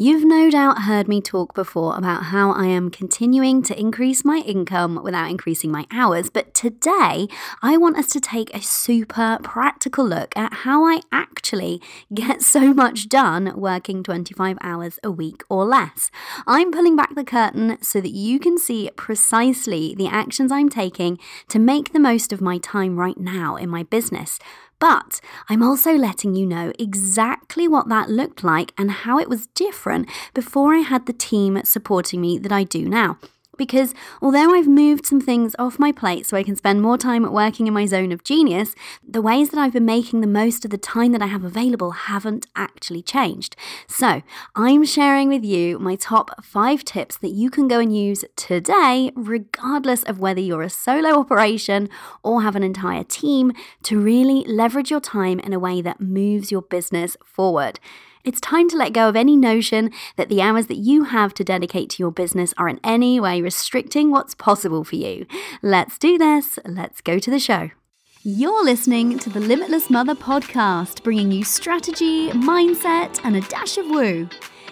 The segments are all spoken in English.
You've no doubt heard me talk before about how I am continuing to increase my income without increasing my hours, but today I want us to take a super practical look at how I actually get so much done working 25 hours a week or less. I'm pulling back the curtain so that you can see precisely the actions I'm taking to make the most of my time right now in my business. But I'm also letting you know exactly what that looked like and how it was different before I had the team supporting me that I do now because although I've moved some things off my plate so I can spend more time working in my zone of genius, the ways that I've been making the most of the time that I have available haven't actually changed. So I'm sharing with you my top five tips that you can go and use today, regardless of whether you're a solo operation or have an entire team, to really leverage your time in a way that moves your business forward. It's time to let go of any notion that the hours that you have to dedicate to your business are in any way restricting what's possible for you. Let's do this. Let's go to the show. You're listening to the Limitless Mother podcast, bringing you strategy, mindset, and a dash of woo.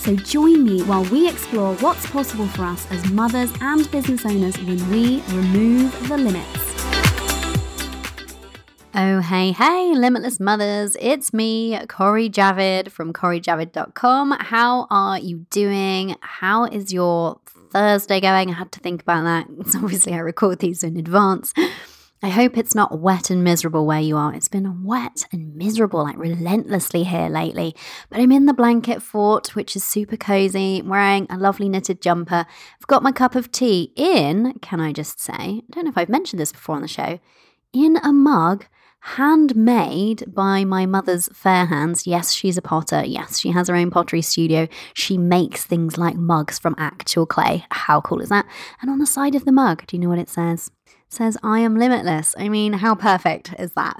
So join me while we explore what's possible for us as mothers and business owners when we remove the limits. Oh, hey, hey, limitless mothers. It's me, Cori Javid from CoriJavid.com. How are you doing? How is your Thursday going? I had to think about that. It's obviously, I record these in advance. I hope it's not wet and miserable where you are. It's been wet and miserable, like relentlessly here lately. But I'm in the blanket fort, which is super cozy. I'm wearing a lovely knitted jumper. I've got my cup of tea in, can I just say? I don't know if I've mentioned this before on the show, in a mug handmade by my mother's fair hands. Yes, she's a potter. Yes, she has her own pottery studio. She makes things like mugs from actual clay. How cool is that? And on the side of the mug, do you know what it says? Says, I am limitless. I mean, how perfect is that?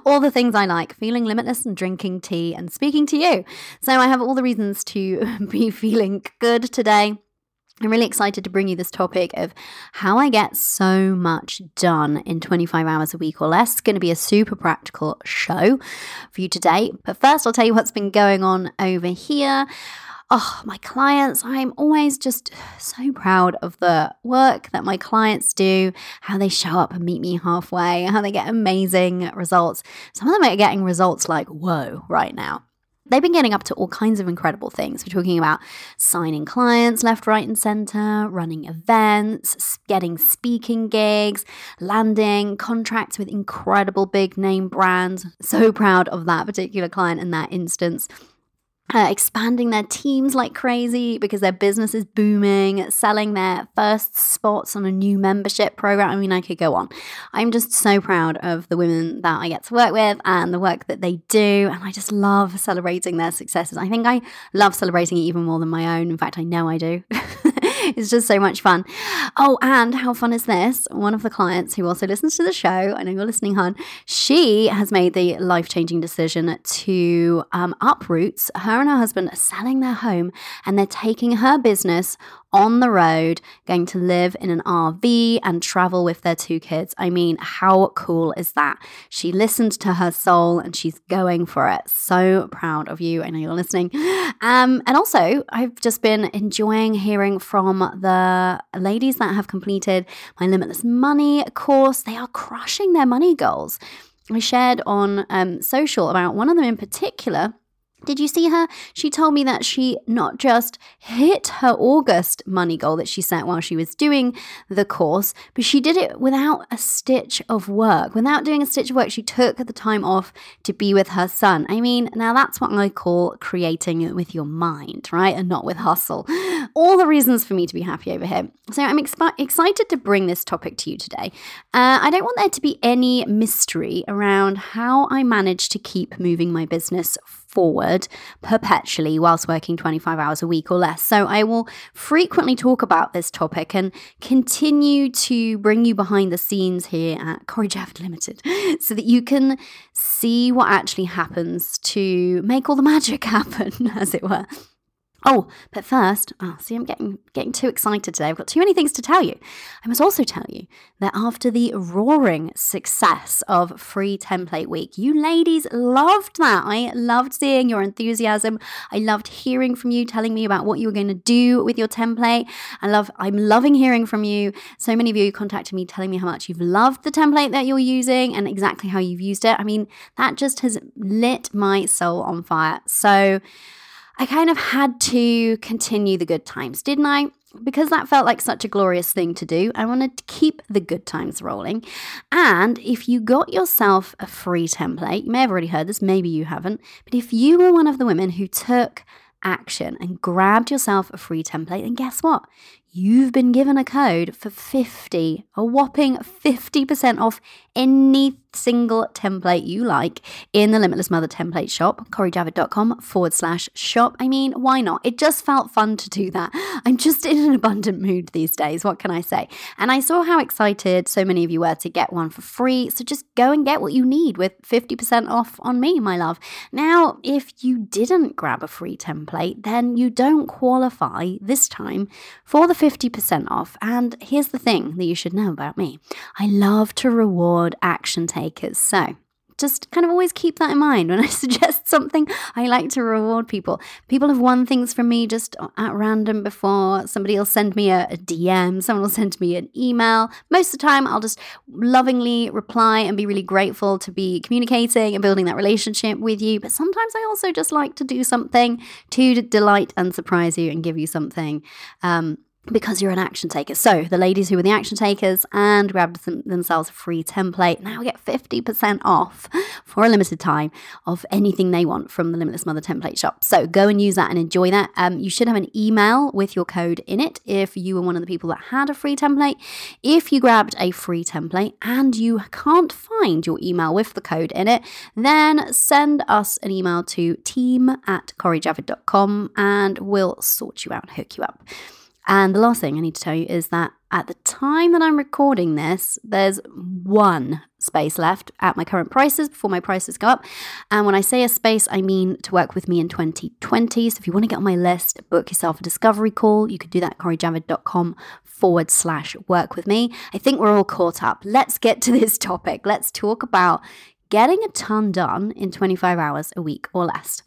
all the things I like feeling limitless and drinking tea and speaking to you. So I have all the reasons to be feeling good today. I'm really excited to bring you this topic of how I get so much done in 25 hours a week or less. It's going to be a super practical show for you today. But first, I'll tell you what's been going on over here oh, my clients, I'm always just so proud of the work that my clients do, how they show up and meet me halfway, how they get amazing results. Some of them are getting results like, whoa, right now. They've been getting up to all kinds of incredible things. We're talking about signing clients left, right, and center, running events, getting speaking gigs, landing contracts with incredible big name brands. So proud of that particular client in that instance uh, expanding their teams like crazy because their business is booming, selling their first spots on a new membership program. I mean, I could go on. I'm just so proud of the women that I get to work with and the work that they do. And I just love celebrating their successes. I think I love celebrating it even more than my own. In fact, I know I do. it's just so much fun. Oh, and how fun is this? One of the clients who also listens to the show, I know you're listening, hon, she has made the life changing decision to um, uproot. Her and her husband are selling their home and they're taking her business on the road, going to live in an RV and travel with their two kids. I mean, how cool is that? She listened to her soul and she's going for it. So proud of you. I know you're listening. Um, and also, I've just been enjoying hearing from the ladies that have completed my Limitless Money course. They are crushing their money goals. I shared on um, social about one of them in particular did you see her? She told me that she not just hit her August money goal that she set while she was doing the course, but she did it without a stitch of work. Without doing a stitch of work, she took the time off to be with her son. I mean, now that's what I call creating with your mind, right? And not with hustle. All the reasons for me to be happy over here. So I'm excited to bring this topic to you today. Uh, I don't want there to be any mystery around how I managed to keep moving my business forward perpetually whilst working 25 hours a week or less. So I will frequently talk about this topic and continue to bring you behind the scenes here at Cori Javid Limited so that you can see what actually happens to make all the magic happen, as it were. Oh, but first, oh, see, I'm getting getting too excited today. I've got too many things to tell you. I must also tell you that after the roaring success of Free Template Week, you ladies loved that. I loved seeing your enthusiasm. I loved hearing from you, telling me about what you were going to do with your template. I love, I'm loving hearing from you. So many of you contacted me telling me how much you've loved the template that you're using and exactly how you've used it. I mean, that just has lit my soul on fire. So. I kind of had to continue the good times, didn't I? Because that felt like such a glorious thing to do. I wanted to keep the good times rolling. And if you got yourself a free template, you may have already heard this, maybe you haven't, but if you were one of the women who took action and grabbed yourself a free template, then guess what? You've been given a code for 50, a whopping 50% off any single template you like in the Limitless Mother template shop, corijavid.com forward slash shop. I mean, why not? It just felt fun to do that. I'm just in an abundant mood these days. What can I say? And I saw how excited so many of you were to get one for free. So just go and get what you need with 50% off on me, my love. Now, if you didn't grab a free template, then you don't qualify this time for the 50% off. And here's the thing that you should know about me I love to reward action takers. So, just kind of always keep that in mind when I suggest something. I like to reward people. People have won things from me just at random before. Somebody will send me a, a, DM, someone will send me an email. Most of the time, I'll just lovingly reply and be really grateful to be communicating and building that relationship with you. But sometimes I also just like to do something to delight and surprise you and give you something. Um, because you're an action taker. So the ladies who were the action takers and grabbed them, themselves a free template now get 50% off for a limited time of anything they want from the Limitless Mother template shop. So go and use that and enjoy that. Um, you should have an email with your code in it if you were one of the people that had a free template. If you grabbed a free template and you can't find your email with the code in it, then send us an email to team at corijavid.com and we'll sort you out and hook you up. And the last thing I need to tell you is that at the time that I'm recording this, there's one space left at my current prices before my prices go up. And when I say a space, I mean to work with me in 2020. So if you want to get on my list, book yourself a discovery call. You could do that at corijavid.com forward slash work with me. I think we're all caught up. Let's get to this topic. Let's talk about getting a ton done in 25 hours a week or less.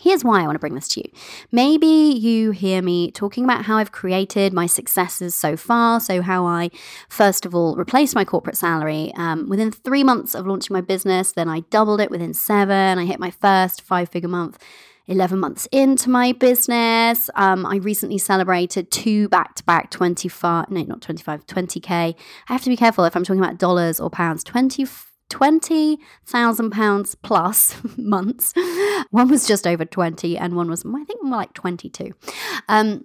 Here's why I want to bring this to you. Maybe you hear me talking about how I've created my successes so far. So, how I, first of all, replaced my corporate salary um, within three months of launching my business. Then I doubled it within seven. I hit my first five figure month 11 months into my business. Um, I recently celebrated two back to back 25, no, not 25, 20K. I have to be careful if I'm talking about dollars or pounds. 20 £20,000 plus months. One was just over 20 and one was, I think, more like 22. Um,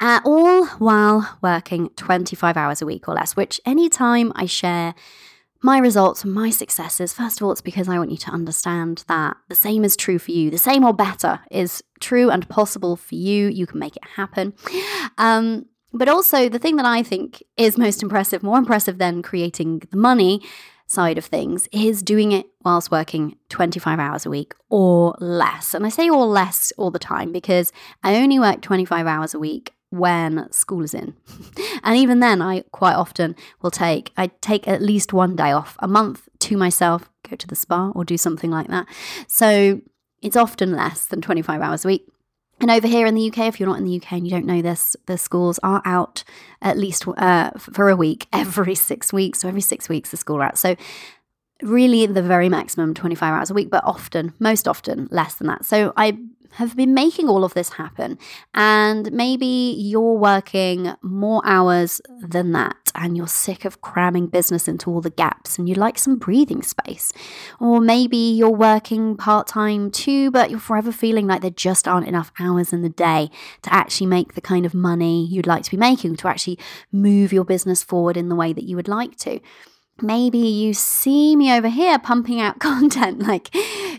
uh, all while working 25 hours a week or less, which anytime I share my results and my successes, first of all, it's because I want you to understand that the same is true for you. The same or better is true and possible for you. You can make it happen. Um, but also, the thing that I think is most impressive, more impressive than creating the money, side of things is doing it whilst working 25 hours a week or less. And I say or less all the time because I only work 25 hours a week when school is in. and even then I quite often will take I take at least one day off a month to myself, go to the spa or do something like that. So it's often less than 25 hours a week. And over here in the UK, if you're not in the UK and you don't know this, the schools are out at least uh, for a week every six weeks. So every six weeks, the school are out. So really, the very maximum 25 hours a week, but often, most often, less than that. So I have been making all of this happen. And maybe you're working more hours than that and you're sick of cramming business into all the gaps and you'd like some breathing space. Or maybe you're working part time too, but you're forever feeling like there just aren't enough hours in the day to actually make the kind of money you'd like to be making, to actually move your business forward in the way that you would like to. Maybe you see me over here pumping out content like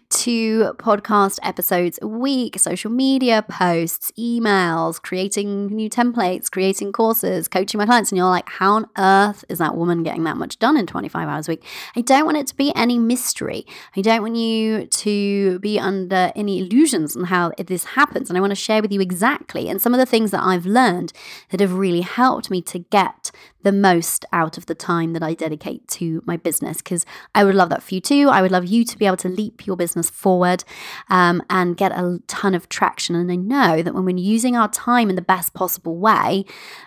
two podcast episodes a week, social media posts, emails, creating new templates, creating courses, coaching my clients, and you're like, how on earth is that woman getting that much done in 25 hours a week? I don't want it to be any mystery. I don't want you to be under any illusions on how this happens. And I want to share with you exactly and some of the things that I've learned that have really helped me to get the most out of the time that I dedicate to my business because I would love that for you too. I would love you to be able to leap your business forward um, and get a ton of traction. And I know that when we're using our time in the best possible way,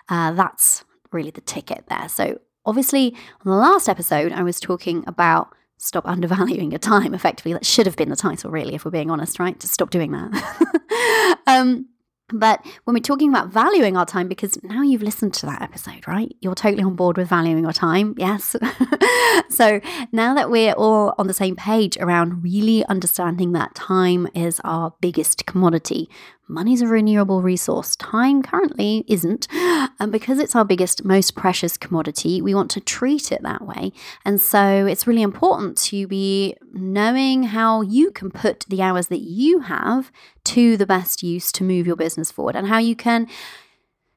uh, that's really the ticket there. So, obviously, on the last episode, I was talking about stop undervaluing your time effectively. That should have been the title, really, if we're being honest, right? To stop doing that. um, but when we're talking about valuing our time, because now you've listened to that episode, right? You're totally on board with valuing your time. Yes. so now that we're all on the same page around really understanding that time is our biggest commodity, Money's a renewable resource. Time currently isn't. And because it's our biggest, most precious commodity, we want to treat it that way. And so it's really important to be knowing how you can put the hours that you have to the best use to move your business forward and how you can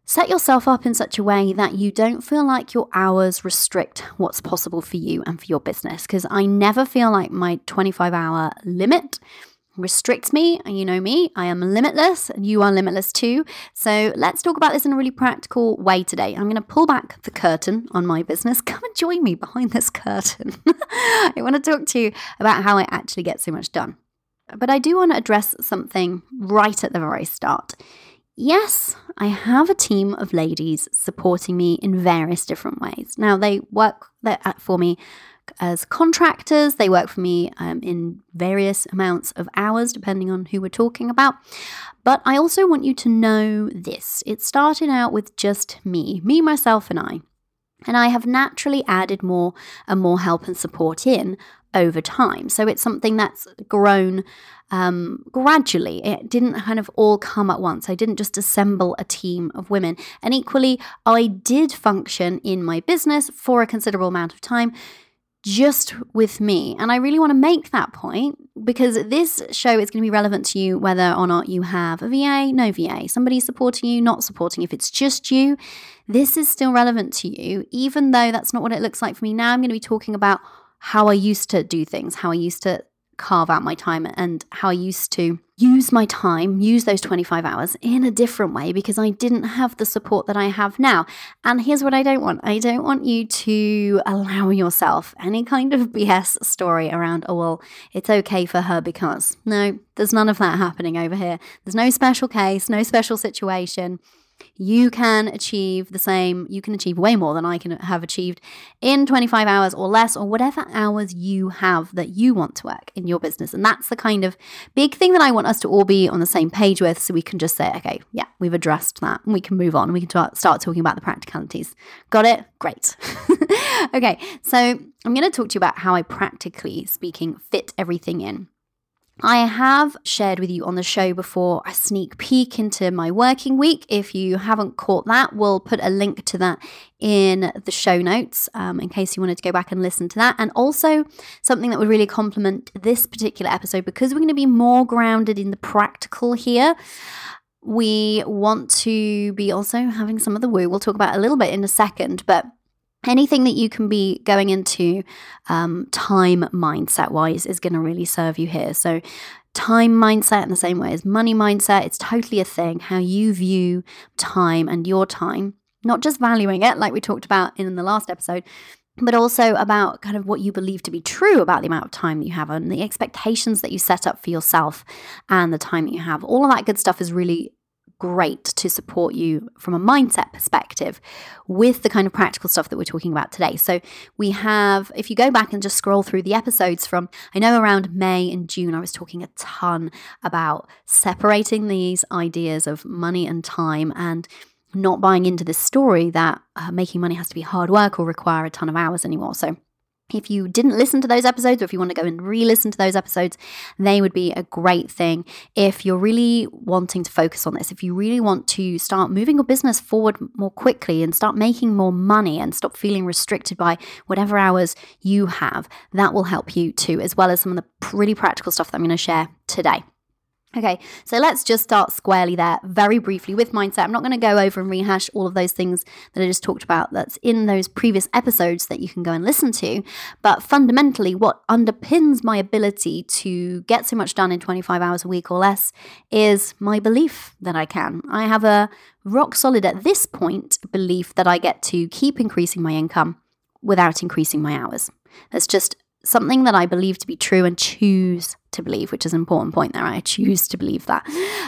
set yourself up in such a way that you don't feel like your hours restrict what's possible for you and for your business. Because I never feel like my 25 hour limit restricts me. And you know me, I am limitless, and you are limitless too. So let's talk about this in a really practical way today. I'm going to pull back the curtain on my business. Come and join me behind this curtain. I want to talk to you about how I actually get so much done. But I do want to address something right at the very start. Yes, I have a team of ladies supporting me in various different ways. Now, they work for me as contractors. They work for me um, in various amounts of hours, depending on who we're talking about. But I also want you to know this it started out with just me, me, myself, and I. And I have naturally added more and more help and support in over time. So it's something that's grown um, gradually. It didn't kind of all come at once. I didn't just assemble a team of women. And equally, I did function in my business for a considerable amount of time just with me. And I really want to make that point because this show is going to be relevant to you whether or not you have a VA, no VA, somebody supporting you, not supporting. If it's just you, this is still relevant to you, even though that's not what it looks like for me. Now I'm going to be talking about how I used to do things, how I used to carve out my time and how I used to use my time, use those 25 hours in a different way because I didn't have the support that I have now. And here's what I don't want I don't want you to allow yourself any kind of BS story around, oh, well, it's okay for her because. No, there's none of that happening over here. There's no special case, no special situation you can achieve the same, you can achieve way more than I can have achieved in 25 hours or less, or whatever hours you have that you want to work in your business. And that's the kind of big thing that I want us to all be on the same page with so we can just say, okay, yeah, we've addressed that and we can move on. We can start talking about the practicalities. Got it? Great. okay, so I'm going to talk to you about how I practically speaking fit everything in. I have shared with you on the show before a sneak peek into my working week. If you haven't caught that, we'll put a link to that in the show notes um, in case you wanted to go back and listen to that. And also, something that would really complement this particular episode because we're going to be more grounded in the practical here. We want to be also having some of the woo. We'll talk about a little bit in a second, but anything that you can be going into um, time mindset wise is going to really serve you here. So, time mindset in the same way as money mindset, it's totally a thing. How you view time and your time, not just valuing it, like we talked about in the last episode. But also about kind of what you believe to be true about the amount of time you have and the expectations that you set up for yourself and the time that you have. All of that good stuff is really great to support you from a mindset perspective with the kind of practical stuff that we're talking about today. So, we have, if you go back and just scroll through the episodes from, I know around May and June, I was talking a ton about separating these ideas of money and time and not buying into this story that uh, making money has to be hard work or require a ton of hours anymore. So, if you didn't listen to those episodes or if you want to go and re listen to those episodes, they would be a great thing. If you're really wanting to focus on this, if you really want to start moving your business forward more quickly and start making more money and stop feeling restricted by whatever hours you have, that will help you too, as well as some of the really practical stuff that I'm going to share today. Okay, so let's just start squarely there very briefly with mindset. I'm not going to go over and rehash all of those things that I just talked about that's in those previous episodes that you can go and listen to. But fundamentally, what underpins my ability to get so much done in 25 hours a week or less is my belief that I can. I have a rock solid at this point belief that I get to keep increasing my income without increasing my hours. That's just something that I believe to be true and choose to believe, which is an important point there. I choose to believe that.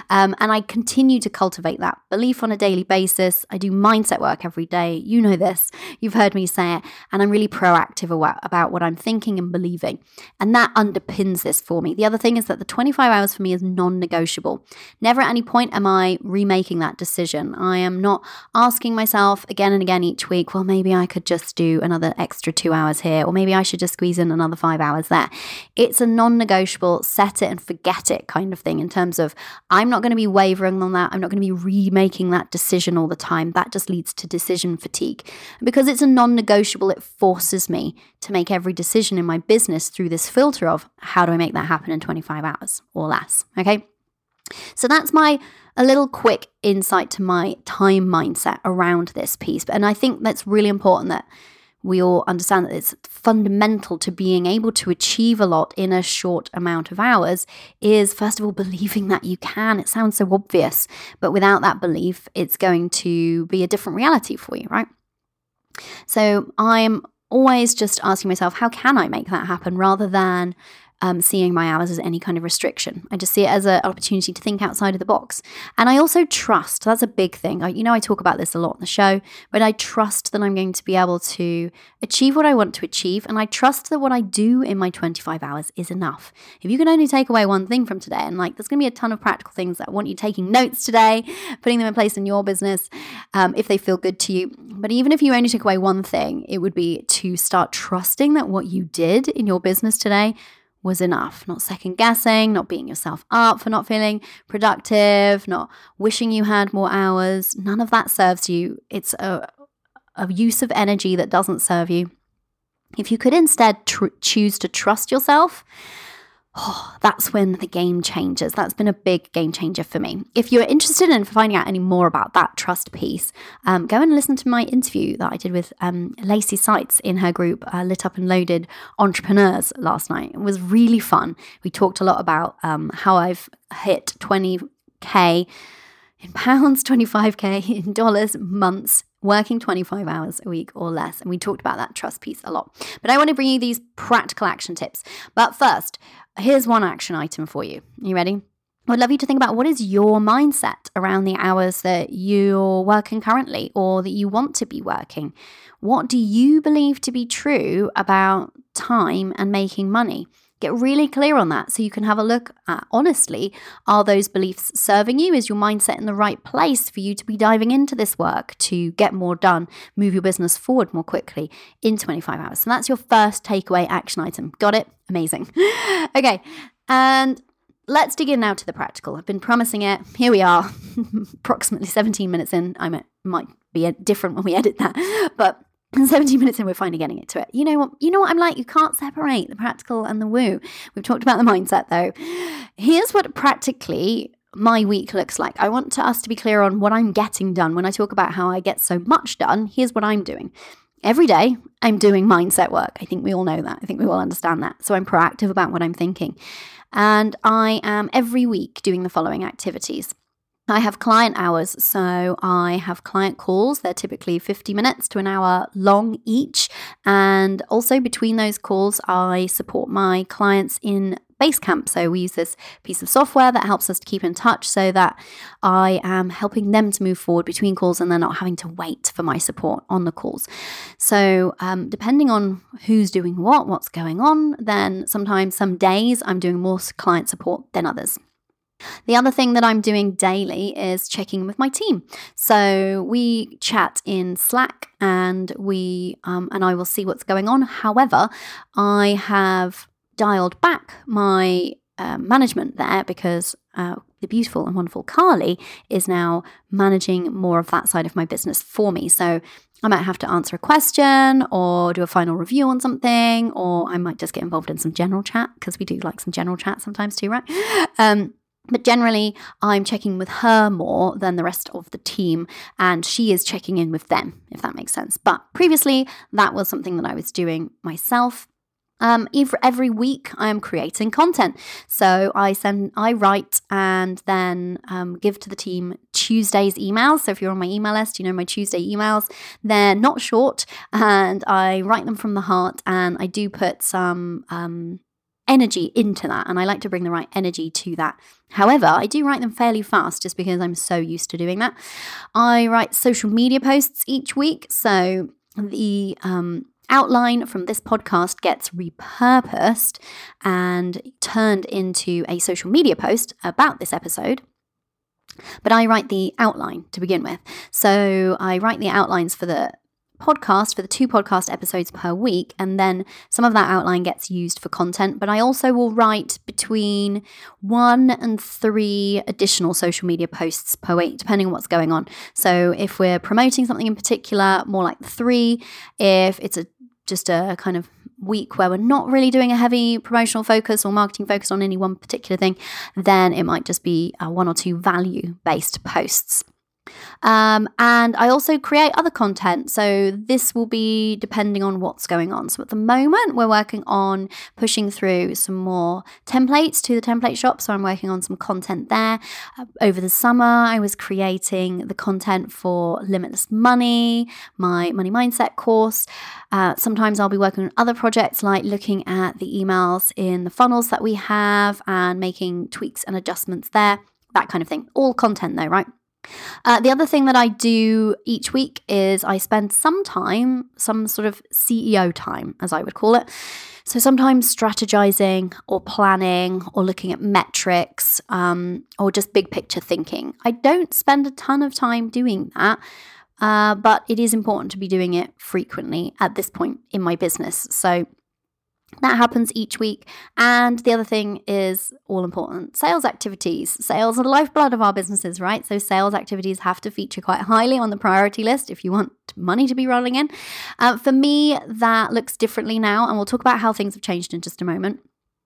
Um, and I continue to cultivate that belief on a daily basis. I do mindset work every day. You know this. You've heard me say it. And I'm really proactive about what I'm thinking and believing. And that underpins this for me. The other thing is that the 25 hours for me is non negotiable. Never at any point am I remaking that decision. I am not asking myself again and again each week, well, maybe I could just do another extra two hours here, or maybe I should just squeeze in another five hours there. It's a non negotiable set it and forget it kind of thing in terms of I'm not going to be wavering on that. I'm not going to be remaking that decision all the time. That just leads to decision fatigue. And because it's a non negotiable, it forces me to make every decision in my business through this filter of how do I make that happen in 25 hours or less. Okay. So that's my a little quick insight to my time mindset around this piece. And I think that's really important that we all understand that it's fundamental to being able to achieve a lot in a short amount of hours is first of all believing that you can. It sounds so obvious, but without that belief, it's going to be a different reality for you, right? So I'm always just asking myself, how can I make that happen rather than um, seeing my hours as any kind of restriction. I just see it as an opportunity to think outside of the box. And I also trust, that's a big thing. I, you know, I talk about this a lot on the show, but I trust that I'm going to be able to achieve what I want to achieve. And I trust that what I do in my 25 hours is enough. If you can only take away one thing from today, and like there's going to be a ton of practical things that I want you taking notes today, putting them in place in your business um, if they feel good to you. But even if you only took away one thing, it would be to start trusting that what you did in your business today was enough. Not second guessing, not beating yourself up for not feeling productive, not wishing you had more hours. None of that serves you. It's a, a use of energy that doesn't serve you. If you could instead tr- choose to trust yourself oh, that's when the game changes. That's been a big game changer for me. If you're interested in finding out any more about that trust piece, um, go and listen to my interview that I did with um, Lacey Seitz in her group, uh, Lit Up and Loaded Entrepreneurs, last night. It was really fun. We talked a lot about um, how I've hit 20K in pounds, 25K in dollars, months working 25 hours a week or less. And we talked about that trust piece a lot. But I want to bring you these practical action tips. But first, Here's one action item for you. You ready? I'd love you to think about what is your mindset around the hours that you're working currently or that you want to be working. What do you believe to be true about time and making money? Get really clear on that so you can have a look at honestly are those beliefs serving you? Is your mindset in the right place for you to be diving into this work to get more done, move your business forward more quickly in 25 hours? So that's your first takeaway action item. Got it? Amazing. okay. And let's dig in now to the practical. I've been promising it. Here we are, approximately 17 minutes in. I might be different when we edit that, but 17 minutes in, we're finally getting into it. You know what? You know what I'm like. You can't separate the practical and the woo. We've talked about the mindset though. Here's what practically my week looks like. I want to us to be clear on what I'm getting done. When I talk about how I get so much done, here's what I'm doing. Every day, I'm doing mindset work. I think we all know that. I think we all understand that. So I'm proactive about what I'm thinking. And I am every week doing the following activities. I have client hours, so I have client calls. They're typically 50 minutes to an hour long each. And also between those calls, I support my clients in Basecamp. So we use this piece of software that helps us to keep in touch so that I am helping them to move forward between calls and they're not having to wait for my support on the calls. So um, depending on who's doing what, what's going on, then sometimes some days I'm doing more client support than others. The other thing that I'm doing daily is checking with my team. So we chat in Slack and we um, and I will see what's going on. However, I have dialed back my uh, management there because uh, the beautiful and wonderful Carly is now managing more of that side of my business for me. So I might have to answer a question or do a final review on something, or I might just get involved in some general chat because we do like some general chat sometimes too, right? Um, but generally, I'm checking with her more than the rest of the team, and she is checking in with them, if that makes sense. But previously, that was something that I was doing myself. Um, every week, I am creating content. So I send, I write, and then um, give to the team Tuesday's emails. So if you're on my email list, you know my Tuesday emails. They're not short, and I write them from the heart, and I do put some. Um, energy into that and I like to bring the right energy to that. However, I do write them fairly fast just because I'm so used to doing that. I write social media posts each week. So the um, outline from this podcast gets repurposed and turned into a social media post about this episode. But I write the outline to begin with. So I write the outlines for the podcast for the two podcast episodes per week, and then some of that outline gets used for content. But I also will write between one and three additional social media posts per week, depending on what's going on. So if we're promoting something in particular, more like three. If it's a just a kind of week where we're not really doing a heavy promotional focus or marketing focus on any one particular thing, then it might just be uh, one or two value based posts. Um, and I also create other content. So this will be depending on what's going on. So at the moment, we're working on pushing through some more templates to the template shop. So I'm working on some content there. Uh, over the summer, I was creating the content for Limitless Money, my money mindset course. Uh, sometimes I'll be working on other projects like looking at the emails in the funnels that we have and making tweaks and adjustments there, that kind of thing. All content though, right? Uh, the other thing that I do each week is I spend some time, some sort of CEO time, as I would call it. So sometimes strategizing or planning or looking at metrics um, or just big picture thinking. I don't spend a ton of time doing that. Uh, but it is important to be doing it frequently at this point in my business. So that happens each week. And the other thing is all important sales activities. Sales are the lifeblood of our businesses, right? So, sales activities have to feature quite highly on the priority list if you want money to be rolling in. Uh, for me, that looks differently now. And we'll talk about how things have changed in just a moment.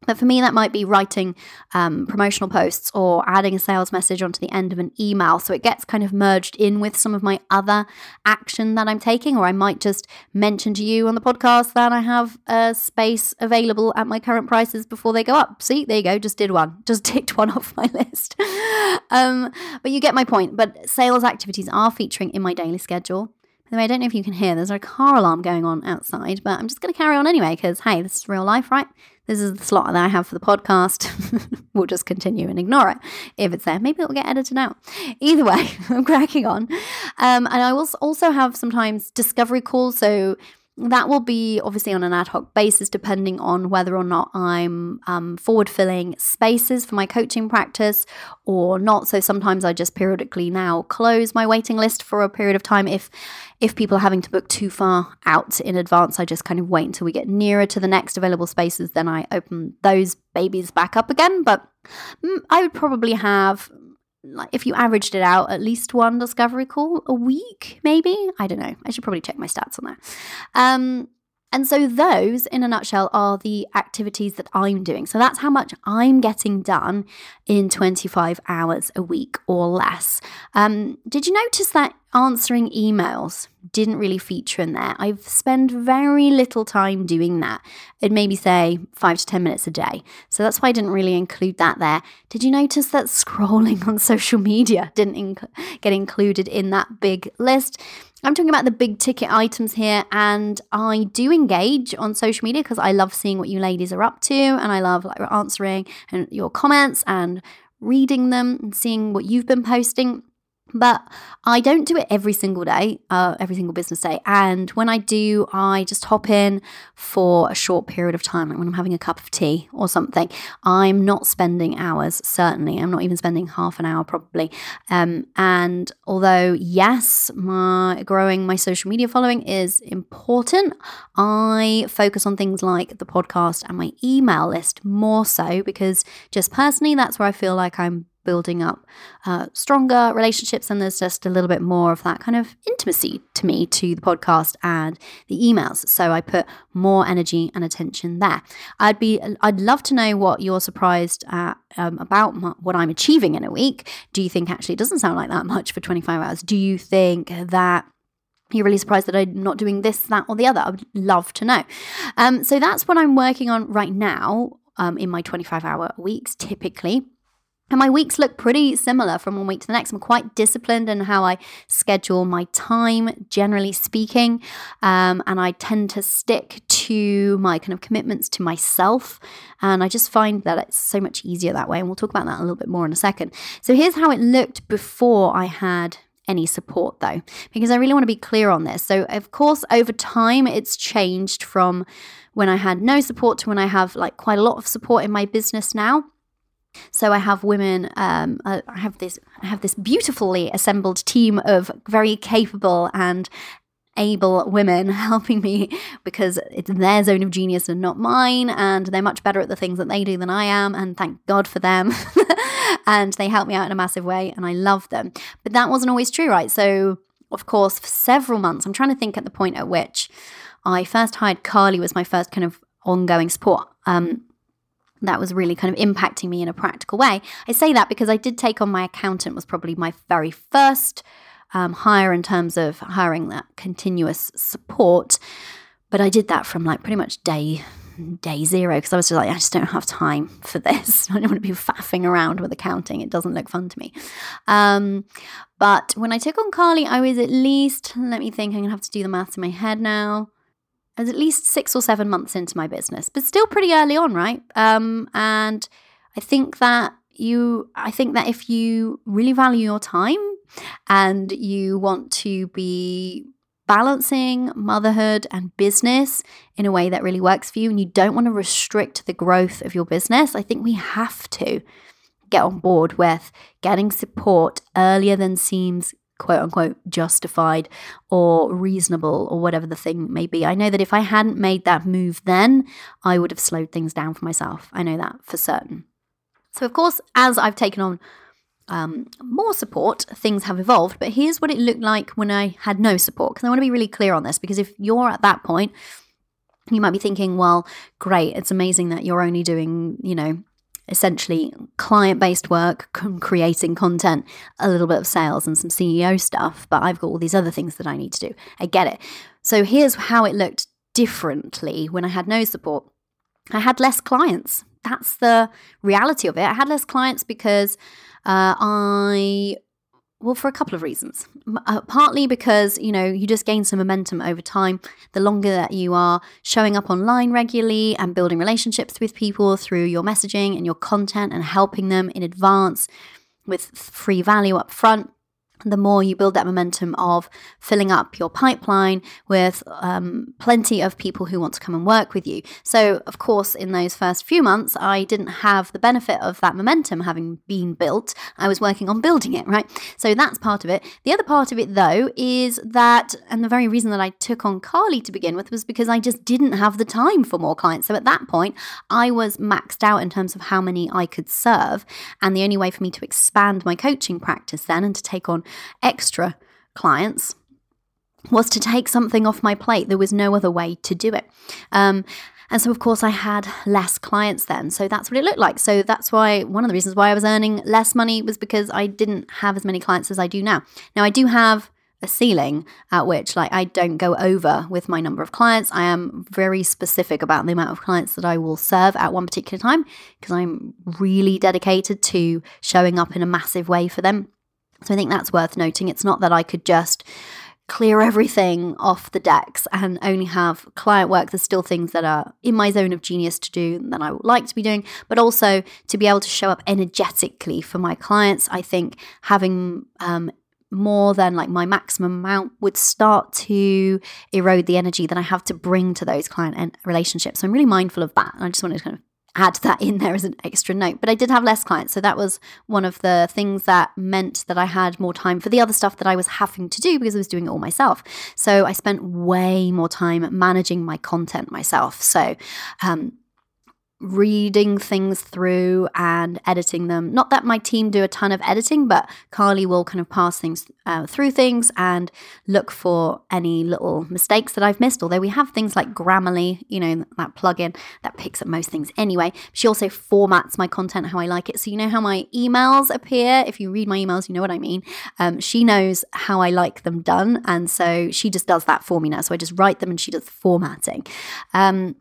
But for me, that might be writing um, promotional posts or adding a sales message onto the end of an email. So it gets kind of merged in with some of my other action that I'm taking. Or I might just mention to you on the podcast that I have a space available at my current prices before they go up. See, there you go. Just did one, just ticked one off my list. um, but you get my point. But sales activities are featuring in my daily schedule. By the way, I don't know if you can hear, there's a car alarm going on outside, but I'm just going to carry on anyway because, hey, this is real life, right? This is the slot that I have for the podcast. we'll just continue and ignore it if it's there. Maybe it'll get edited out. Either way, I'm cracking on. Um, and I will also have sometimes discovery calls. So that will be obviously on an ad hoc basis, depending on whether or not I'm um, forward filling spaces for my coaching practice or not. So sometimes I just periodically now close my waiting list for a period of time. If if people are having to book too far out in advance, I just kind of wait until we get nearer to the next available spaces. Then I open those babies back up again. But mm, I would probably have like if you averaged it out, at least one discovery call a week, maybe. I don't know. I should probably check my stats on that. Um, and so, those, in a nutshell, are the activities that I'm doing. So, that's how much I'm getting done in 25 hours a week or less. Um, did you notice that answering emails didn't really feature in there? I've spent very little time doing that. It maybe say five to 10 minutes a day. So, that's why I didn't really include that there. Did you notice that scrolling on social media didn't inc- get included in that big list? I'm talking about the big ticket items here, and I do engage on social media because I love seeing what you ladies are up to, and I love like answering and your comments and reading them and seeing what you've been posting. But I don't do it every single day, uh, every single business day. And when I do, I just hop in for a short period of time, like when I'm having a cup of tea or something. I'm not spending hours, certainly. I'm not even spending half an hour, probably. Um, and although, yes, my growing my social media following is important, I focus on things like the podcast and my email list more so because just personally, that's where I feel like I'm building up uh, stronger relationships. And there's just a little bit more of that kind of intimacy to me to the podcast and the emails. So I put more energy and attention there. I'd be, I'd love to know what you're surprised at um, about my, what I'm achieving in a week. Do you think actually it doesn't sound like that much for 25 hours? Do you think that you're really surprised that I'm not doing this, that, or the other. I would love to know. Um, so that's what I'm working on right now um, in my 25 hour weeks, typically. And my weeks look pretty similar from one week to the next. I'm quite disciplined in how I schedule my time, generally speaking. Um, and I tend to stick to my kind of commitments to myself. And I just find that it's so much easier that way. And we'll talk about that a little bit more in a second. So here's how it looked before I had any support though, because I really want to be clear on this. So, of course, over time, it's changed from when I had no support to when I have like quite a lot of support in my business now. So I have women. Um, I have this. I have this beautifully assembled team of very capable and able women helping me because it's their zone of genius and not mine, and they're much better at the things that they do than I am, and thank God for them. and they help me out in a massive way, and I love them. But that wasn't always true, right? So, of course, for several months, I'm trying to think at the point at which I first hired Carly was my first kind of ongoing support. Um, that was really kind of impacting me in a practical way. I say that because I did take on my accountant was probably my very first um, hire in terms of hiring that continuous support. But I did that from like pretty much day day zero because I was just like, I just don't have time for this. I don't want to be faffing around with accounting. It doesn't look fun to me. Um, but when I took on Carly, I was at least, let me think, I'm to have to do the maths in my head now. At least six or seven months into my business, but still pretty early on, right? Um, and I think that you, I think that if you really value your time and you want to be balancing motherhood and business in a way that really works for you, and you don't want to restrict the growth of your business, I think we have to get on board with getting support earlier than seems quote unquote justified or reasonable or whatever the thing may be. I know that if I hadn't made that move then, I would have slowed things down for myself. I know that for certain. So, of course, as I've taken on um, more support, things have evolved. But here's what it looked like when I had no support. Because I want to be really clear on this. Because if you're at that point, you might be thinking, well, great, it's amazing that you're only doing, you know, essentially client based work, creating content, a little bit of sales and some CEO stuff, but I've got all these other things that I need to do. I get it. So here's how it looked differently when I had no support. I had less clients. That's the reality of it. I had less clients because uh, I well, for a couple of reasons. Uh, partly because, you know, you just gain some momentum over time. The longer that you are showing up online regularly and building relationships with people through your messaging and your content and helping them in advance with free value up front, the more you build that momentum of filling up your pipeline with um, plenty of people who want to come and work with you. So, of course, in those first few months, I didn't have the benefit of that momentum having been built. I was working on building it, right? So, that's part of it. The other part of it, though, is that, and the very reason that I took on Carly to begin with was because I just didn't have the time for more clients. So, at that point, I was maxed out in terms of how many I could serve. And the only way for me to expand my coaching practice then and to take on extra clients was to take something off my plate. There was no other way to do it. Um, and so, of course, I had less clients then. So that's what it looked like. So that's why one of the reasons why I was earning less money was because I didn't have as many clients as I do now. Now, I do have a ceiling at which like I don't go over with my number of clients. I am very specific about the amount of clients that I will serve at one particular time because I'm really dedicated to showing up in a massive way for them. So I think that's worth noting. It's not that I could just clear everything off the decks and only have client work. There's still things that are in my zone of genius to do that I would like to be doing, but also to be able to show up energetically for my clients. I think having um, more than like my maximum amount would start to erode the energy that I have to bring to those client relationships. So I'm really mindful of that. And I just wanted to kind of add that in there as an extra note. But I did have less clients. So that was one of the things that meant that I had more time for the other stuff that I was having to do because I was doing it all myself. So I spent way more time managing my content myself. So, um, reading things through and editing them. Not that my team do a ton of editing, but Carly will kind of pass things uh, through things and look for any little mistakes that I've missed. Although we have things like Grammarly, you know, that plugin that picks up most things anyway. She also formats my content how I like it. So you know how my emails appear. If you read my emails, you know what I mean. Um, she knows how I like them done, and so she just does that for me now. So I just write them, and she does the formatting. Um,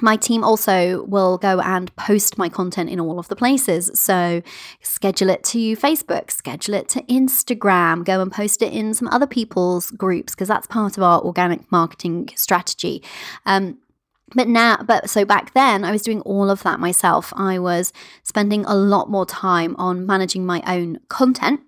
my team also will go and post my content in all of the places. So, schedule it to Facebook, schedule it to Instagram, go and post it in some other people's groups because that's part of our organic marketing strategy. Um, but now, but so back then, I was doing all of that myself. I was spending a lot more time on managing my own content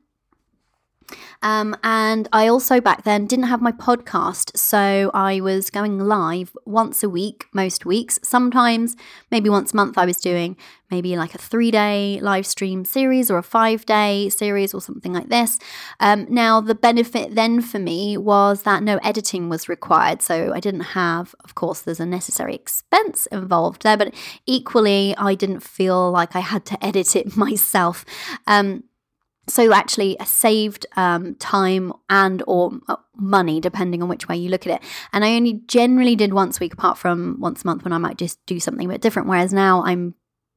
um, and I also back then didn't have my podcast. So I was going live once a week, most weeks. Sometimes, maybe once a month, I was doing maybe like a three day live stream series or a five day series or something like this. Um, now, the benefit then for me was that no editing was required. So I didn't have, of course, there's a necessary expense involved there, but equally, I didn't feel like I had to edit it myself. Um, so actually saved um, time and or uh, money depending on which way you look at it and i only generally did once a week apart from once a month when i might just do something a bit different whereas now i'm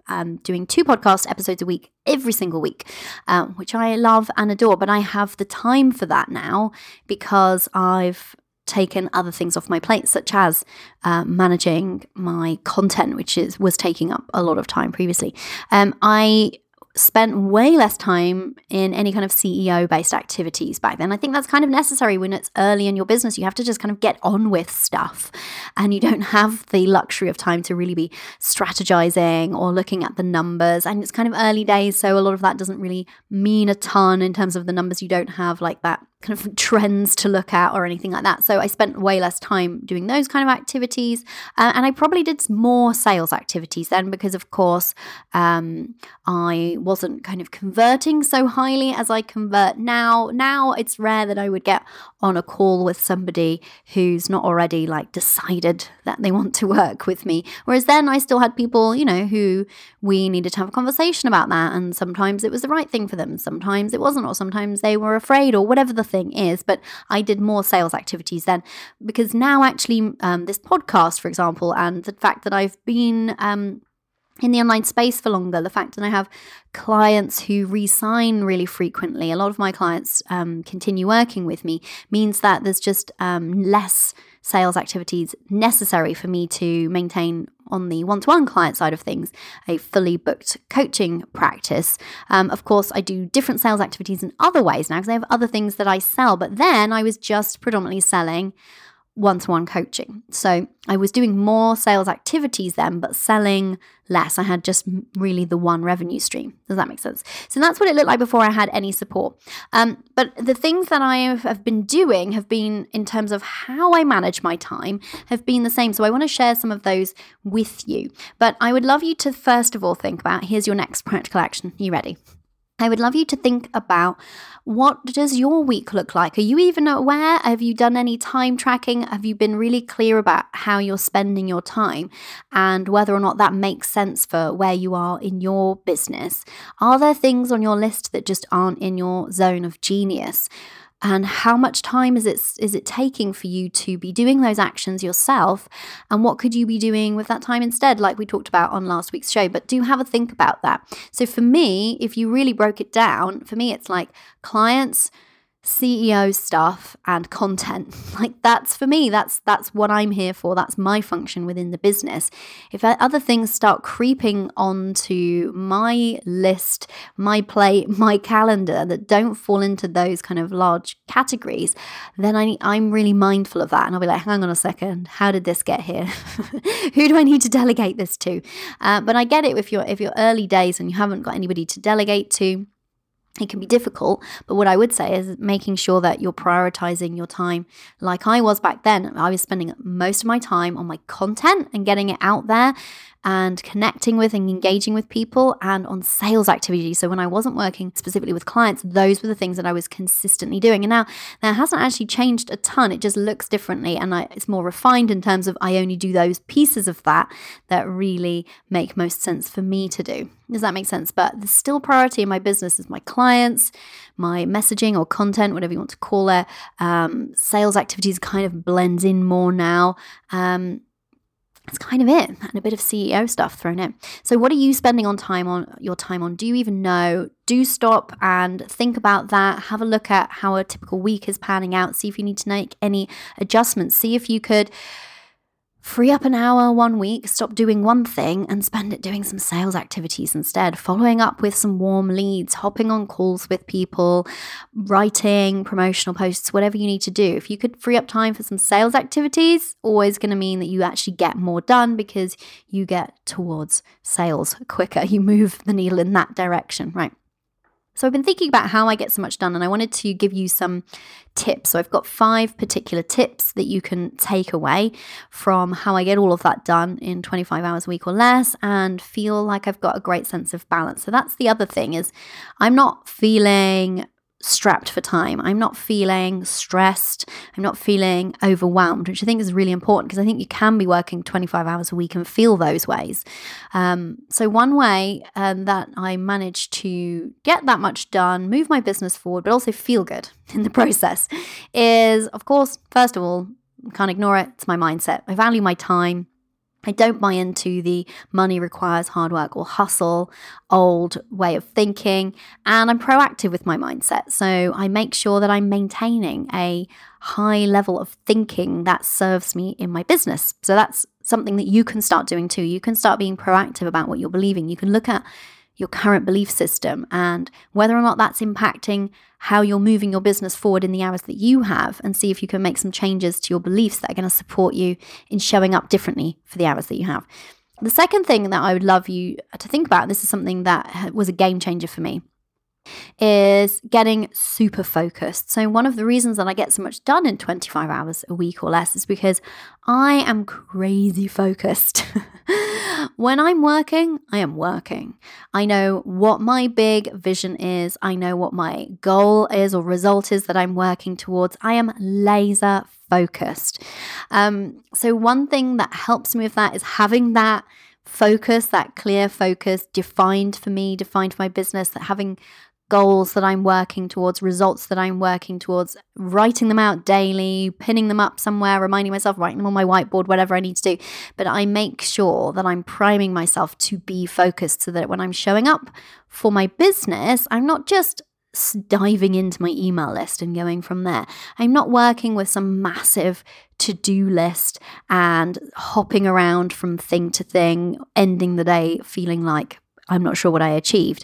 um, doing two podcast episodes a week every single week, um, which I love and adore. But I have the time for that now because I've taken other things off my plate, such as uh, managing my content, which is was taking up a lot of time previously. Um, I spent way less time in any kind of CEO based activities back then. I think that's kind of necessary when it's early in your business. You have to just kind of get on with stuff and you don't have the luxury of time to really be strategizing or looking at the numbers. And it's kind of early days, so a lot of that doesn't really mean a ton in terms of the numbers. You don't have like that kind of trends to look at or anything like that. So I spent way less time doing those kind of activities. Uh, and I probably did more sales activities then because, of course, um, I wasn't kind of converting so highly as I convert now. Now it's rare that I would get on a call with somebody who's not already like decided that they want to work with me. Whereas then I still had people, you know, who we needed to have a conversation about that. And sometimes it was the right thing for them, sometimes it wasn't, or sometimes they were afraid, or whatever the thing is. But I did more sales activities then because now, actually, um, this podcast, for example, and the fact that I've been um, in the online space for longer, the fact that I have clients who re-sign really frequently, a lot of my clients um, continue working with me, means that there's just um, less sales activities necessary for me to maintain on the one to one client side of things, a fully booked coaching practice. Um, of course, I do different sales activities in other ways now because I have other things that I sell, but then I was just predominantly selling one to one coaching. So I was doing more sales activities then, but selling less. I had just really the one revenue stream. Does that make sense? So that's what it looked like before I had any support. Um, but the things that I have been doing have been, in terms of how I manage my time, have been the same. So I want to share some of those with you. But I would love you to first of all think about here's your next practical action. Are you ready? I would love you to think about what does your week look like? Are you even aware? Have you done any time tracking? Have you been really clear about how you're spending your time and whether or not that makes sense for where you are in your business? Are there things on your list that just aren't in your zone of genius? And how much time is it is it taking for you to be doing those actions yourself? And what could you be doing with that time instead like we talked about on last week's show? But do have a think about that. So for me if you really broke it down for me it's like clients CEO stuff and content. Like that's for me, that's that's what I'm here for. That's my function within the business. If other things start creeping onto my list, my plate, my calendar that don't fall into those kind of large categories, then I I'm really mindful of that and I'll be like, hang on a second, how did this get here? Who do I need to delegate this to? Uh, but I get it if you're if you're early days and you haven't got anybody to delegate to it can be difficult, but what I would say is making sure that you're prioritizing your time. Like I was back then, I was spending most of my time on my content and getting it out there and connecting with and engaging with people and on sales activities. So when I wasn't working specifically with clients, those were the things that I was consistently doing. And now that hasn't actually changed a ton. It just looks differently and I, it's more refined in terms of I only do those pieces of that that really make most sense for me to do. Does that make sense? But the still priority in my business is my clients, my messaging or content, whatever you want to call it. Um, sales activities kind of blends in more now. Um, that's kind of it and a bit of ceo stuff thrown in. So what are you spending on time on your time on? Do you even know? Do stop and think about that. Have a look at how a typical week is panning out. See if you need to make any adjustments. See if you could Free up an hour one week, stop doing one thing, and spend it doing some sales activities instead, following up with some warm leads, hopping on calls with people, writing promotional posts, whatever you need to do. If you could free up time for some sales activities, always going to mean that you actually get more done because you get towards sales quicker. You move the needle in that direction, right? So I've been thinking about how I get so much done, and I wanted to give you some tips. So I've got five particular tips that you can take away from how I get all of that done in 25 hours a week or less and feel like I've got a great sense of balance. So that's the other thing is I'm not feeling strapped for time. I'm not feeling stressed. I'm not feeling overwhelmed, which I think is really important because I think you can be working 25 hours a week and feel those ways. Um, so, one way um, that I managed to get that much done, move my business forward, but also feel good in the process is, of course, first of all, can't ignore it. It's my mindset. I value my time. I don't buy into the money requires hard work or hustle old way of thinking. And I'm proactive with my mindset. So I make sure that I'm maintaining a high level of thinking that serves me in my business. So that's something that you can start doing too. You can start being proactive about what you're believing. You can look at your current belief system and whether or not that's impacting how you're moving your business forward in the hours that you have and see if you can make some changes to your beliefs that are going to support you in showing up differently for the hours that you have. The second thing that I would love you to think about, this is something that was a game changer for me, is getting super focused. So, one of the reasons that I get so much done in 25 hours a week or less is because I am crazy focused. when I'm working, I am working. I know what my big vision is, I know what my goal is or result is that I'm working towards. I am laser focused. Um, so, one thing that helps me with that is having that focus, that clear focus defined for me, defined for my business, that having goals that I'm working towards, results that I'm working towards, writing them out daily, pinning them up somewhere, reminding myself, writing them on my whiteboard, whatever I need to do. But I make sure that I'm priming myself to be focused so that when I'm showing up for my business, I'm not just diving into my email list and going from there. I'm not working with some massive to do list and hopping around from thing to thing, ending the day feeling like I'm not sure what I achieved.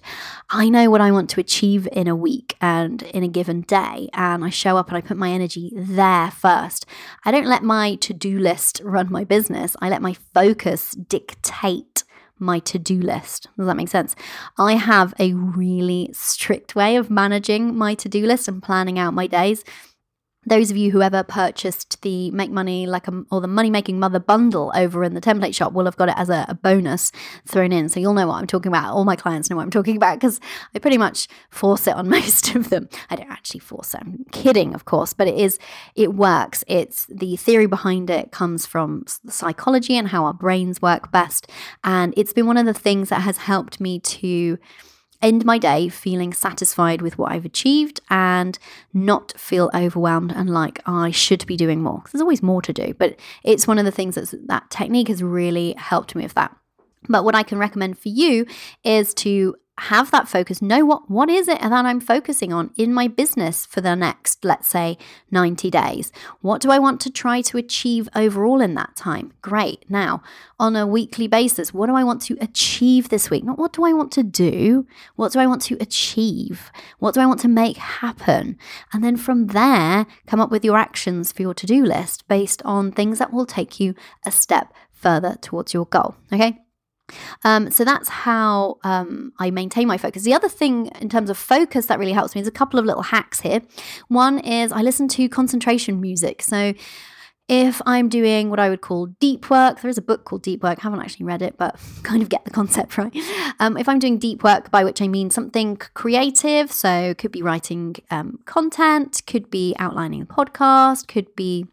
I know what I want to achieve in a week and in a given day. And I show up and I put my energy there first. I don't let my to do list run my business, I let my focus dictate my to do list. Does that make sense? I have a really strict way of managing my to do list and planning out my days those of you who ever purchased the Make Money Like a or the Money Making Mother bundle over in the template shop will have got it as a, a bonus thrown in. So you'll know what I'm talking about. All my clients know what I'm talking about because I pretty much force it on most of them. I don't actually force it. I'm kidding, of course, but it is it works. It's the theory behind it comes from psychology and how our brains work best. And it's been one of the things that has helped me to end my day feeling satisfied with what I've achieved and not feel overwhelmed and like I should be doing more. There's always more to do, but it's one of the things that that technique has really helped me with that. But what I can recommend for you is to have that focus know what what is it that i'm focusing on in my business for the next let's say 90 days? What do i want to try to achieve overall in that time? Great. Now on a weekly basis what do i want to achieve this week? Not what do i want to do what do i want to achieve? What do i want to make happen? And then from there come up with your actions for your to-do list based on things that will take you a step further towards your goal okay Um, so that's how um, I maintain my focus. The other thing in terms of focus that really helps me is a couple of little hacks here. One is I listen to concentration music. So if I'm doing what I would call deep work, there is a book called Deep Work. I haven't actually read it, but kind of get the concept right. Um, if I'm doing deep work, by which I mean something creative, so could be writing um, content, could be outlining a podcast, could be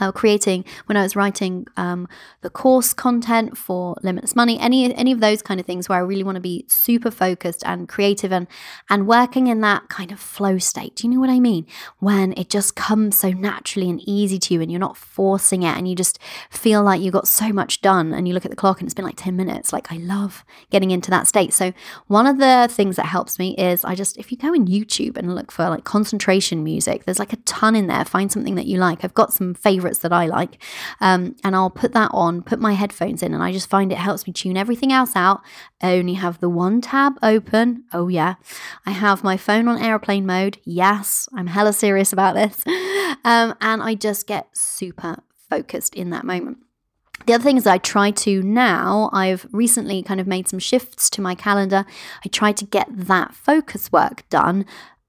uh, creating when I was writing um, the course content for Limitless Money, any any of those kind of things where I really want to be super focused and creative and and working in that kind of flow state. Do you know what I mean? When it just comes so naturally and easy to you, and you're not forcing it, and you just feel like you got so much done, and you look at the clock and it's been like ten minutes. Like I love getting into that state. So one of the things that helps me is I just if you go in YouTube and look for like concentration music, there's like a ton in there. Find something that you like. I've got some favorite favorites that I like. Um, and I'll put that on, put my headphones in, and I just find it helps me tune everything else out. I only have the one tab open. Oh, yeah. I have my phone on airplane mode. Yes, I'm hella serious about this. Um, and I just get super focused in that moment. The other thing is I try to now, I've recently kind of made some shifts to my calendar. I try to get that focus work done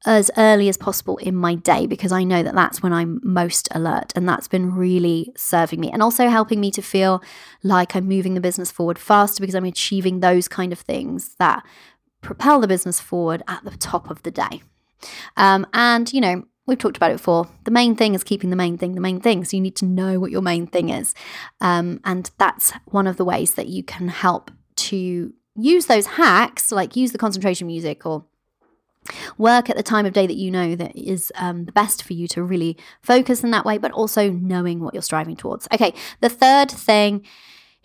as early as possible in my day because I know that that's when I'm most alert. And that's been really serving me and also helping me to feel like I'm moving the business forward faster because I'm achieving those kind of things that propel the business forward at the top of the day. Um, and, you know, we've talked about it before. The main thing is keeping the main thing the main thing. So you need to know what your main thing is. Um, and that's one of the ways that you can help to use those hacks, like use the concentration music or Work at the time of day that you know that is um, the best for you to really focus in that way, but also knowing what you're striving towards. Okay, the third thing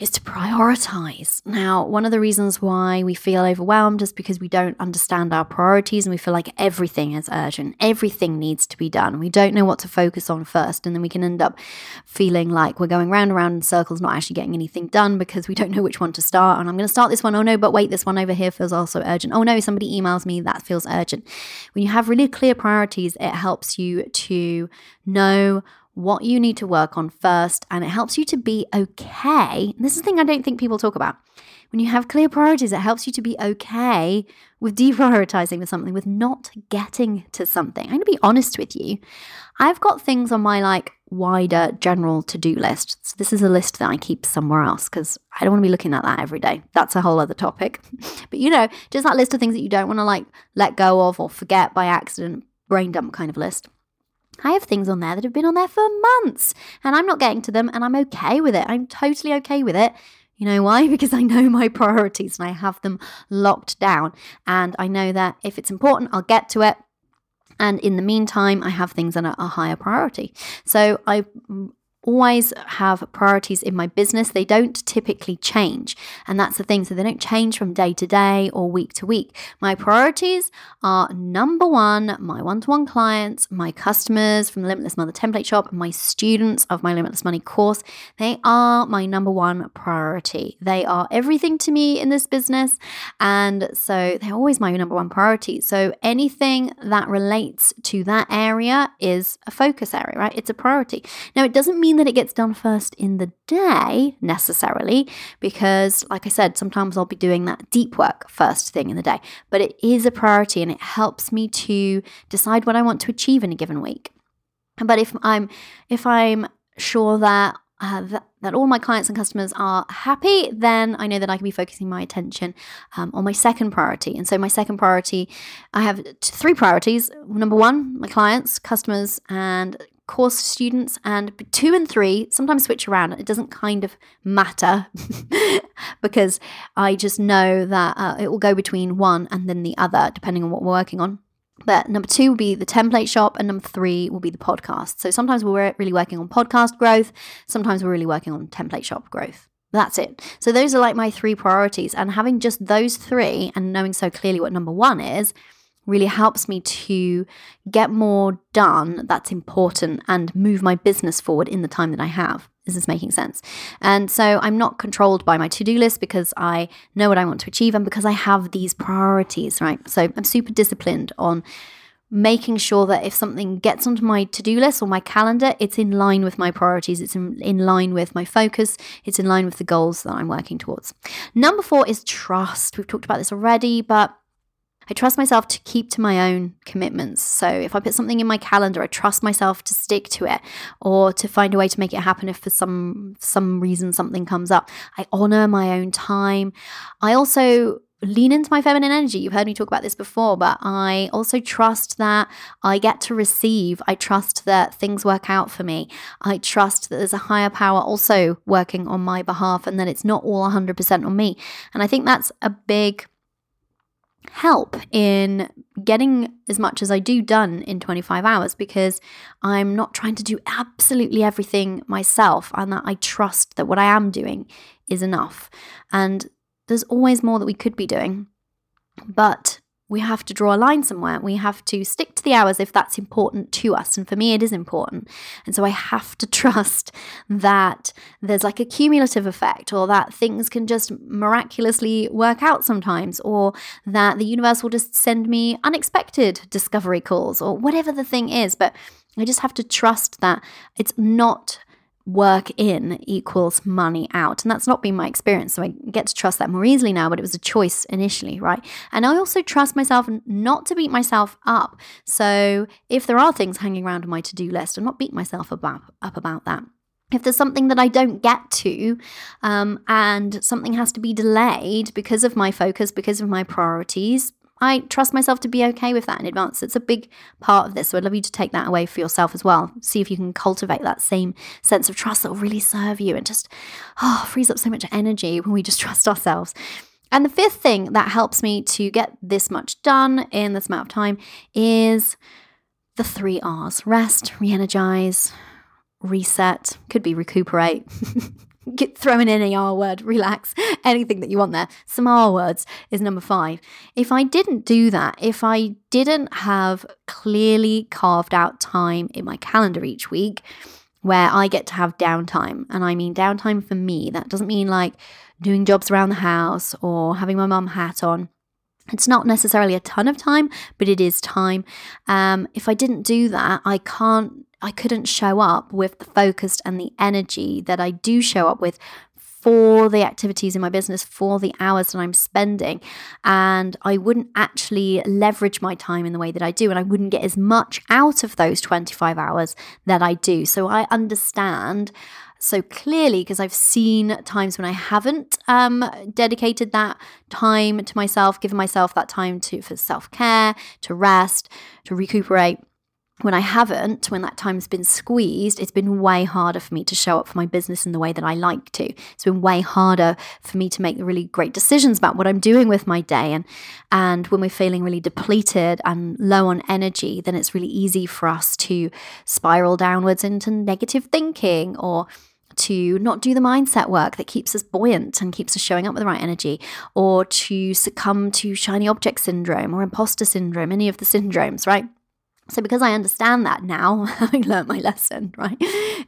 is to prioritize. Now, one of the reasons why we feel overwhelmed is because we don't understand our priorities and we feel like everything is urgent, everything needs to be done. We don't know what to focus on first, and then we can end up feeling like we're going round and round in circles, not actually getting anything done because we don't know which one to start. And I'm going to start this one. Oh no, but wait, this one over here feels also urgent. Oh no, somebody emails me, that feels urgent. When you have really clear priorities, it helps you to know what you need to work on first, and it helps you to be okay. This is the thing I don't think people talk about. When you have clear priorities, it helps you to be okay with deprioritizing with something, with not getting to something. I'm going to be honest with you. I've got things on my like wider general to do list. So this is a list that I keep somewhere else because I don't want to be looking at that every day. That's a whole other topic. but you know, just that list of things that you don't want to like let go of or forget by accident, brain dump kind of list. I have things on there that have been on there for months and I'm not getting to them and I'm okay with it. I'm totally okay with it. You know why? Because I know my priorities and I have them locked down. And I know that if it's important, I'll get to it. And in the meantime, I have things that are a higher priority. So I always have priorities in my business. They don't typically change. And that's the thing. So they don't change from day to day or week to week. My priorities are number one, my one to one clients, my customers from the Limitless Mother template shop, my students of my Limitless Money course. They are my number one priority. They are everything to me in this business. And so they're always my number one priority. So anything that relates to that area is a focus area, right? It's a priority. Now, it doesn't mean mean that it gets done first in the day necessarily, because, like I said, sometimes I'll be doing that deep work first thing in the day, but it is a priority and it helps me to decide what I want to achieve in a given week. But if I'm if I'm sure that uh, that, that, all my clients and customers are happy, then I know that I can be focusing my attention um, on my second priority. And so, my second priority, I have t- three priorities. Number one, my clients, customers, and course students, and two and three sometimes switch around. It doesn't kind of matter because I just know that uh, it will go between one and then the other, depending on what we're working on. But number two will be the template shop, and number three will be the podcast. So sometimes we're really working on podcast growth, sometimes we're really working on template shop growth. That's it. So those are like my three priorities. And having just those three and knowing so clearly what number one is, really helps me to get more done that's important and move my business forward in the time that I have. Is this making sense? And so I'm not controlled by my to do list because I know what I want to achieve and because I have these priorities, right? So I'm super disciplined on making sure that if something gets onto my to-do list or my calendar it's in line with my priorities it's in, in line with my focus it's in line with the goals that i'm working towards number four is trust we've talked about this already but I trust myself to keep to my own commitments. So if I put something in my calendar, I trust myself to stick to it or to find a way to make it happen if for some some reason something comes up. I honor my own time. I also lean into my feminine energy. You've heard me talk about this before, but I also trust that I get to receive. I trust that things work out for me. I trust that there's a higher power also working on my behalf and that it's not all 100% on me. And I think that's a big help in getting as much as I do done in 25 hours because I'm not trying to do absolutely everything myself and that I trust that what I am doing is enough. And there's always more that we could be doing. But we have to draw a line somewhere. We have to stick to the hours if that's important to us. And for me, it is important. And so I have to trust that there's like a cumulative effect, or that things can just miraculously work out sometimes, or that the universe will just send me unexpected discovery calls, or whatever the thing is. But I just have to trust that it's not work in equals money out. And that's not been my experience. So I get to trust that more easily now, but it was a choice initially, right? And I also trust myself not to beat myself up. So if there are things hanging around on my to do list, I'm not beat myself about, up about that. If there's something that I don't get to um, and something has to be delayed because of my focus, because of my priorities, I trust myself to be okay with that in advance. It's a big part of this. So I'd love you to take that away for yourself as well. See if you can cultivate that same sense of trust that will really serve you and just oh, frees up so much energy when we just trust ourselves. And the fifth thing that helps me to get this much done in this amount of time is the three R's rest, re energize, reset, could be recuperate. Get throwing in a R word, relax, anything that you want there. Some R words is number five. If I didn't do that, if I didn't have clearly carved out time in my calendar each week where I get to have downtime, and I mean downtime for me, that doesn't mean like doing jobs around the house or having my mum hat on. It's not necessarily a ton of time, but it is time. Um, if I didn't do that, I can't I couldn't show up with the focus and the energy that I do show up with for the activities in my business, for the hours that I'm spending. And I wouldn't actually leverage my time in the way that I do. And I wouldn't get as much out of those 25 hours that I do. So I understand so clearly because I've seen times when I haven't um, dedicated that time to myself, given myself that time to for self care, to rest, to recuperate when I haven't, when that time's been squeezed, it's been way harder for me to show up for my business in the way that I like to. It's been way harder for me to make really great decisions about what I'm doing with my day. And and when we're feeling really depleted and low on energy, then it's really easy for us to spiral downwards into negative thinking or to not do the mindset work that keeps us buoyant and keeps us showing up with the right energy, or to succumb to shiny object syndrome or imposter syndrome, any of the syndromes, right? So, because I understand that now, having learned my lesson, right,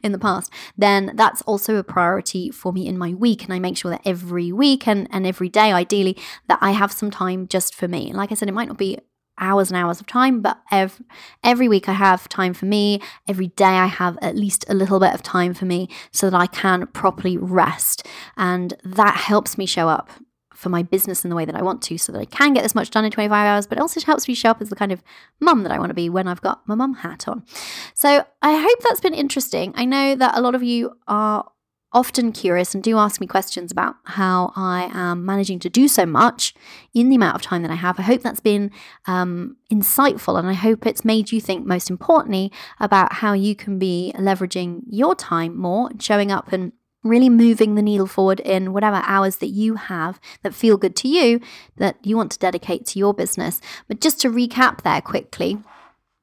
in the past, then that's also a priority for me in my week. And I make sure that every week and, and every day, ideally, that I have some time just for me. Like I said, it might not be hours and hours of time, but every, every week I have time for me. Every day I have at least a little bit of time for me so that I can properly rest. And that helps me show up for my business in the way that I want to so that I can get this much done in 25 hours, but also helps me show up as the kind of mum that I want to be when I've got my mum hat on. So I hope that's been interesting. I know that a lot of you are often curious and do ask me questions about how I am managing to do so much in the amount of time that I have. I hope that's been um, insightful and I hope it's made you think, most importantly, about how you can be leveraging your time more and showing up and really moving the needle forward in whatever hours that you have that feel good to you that you want to dedicate to your business. But just to recap there quickly,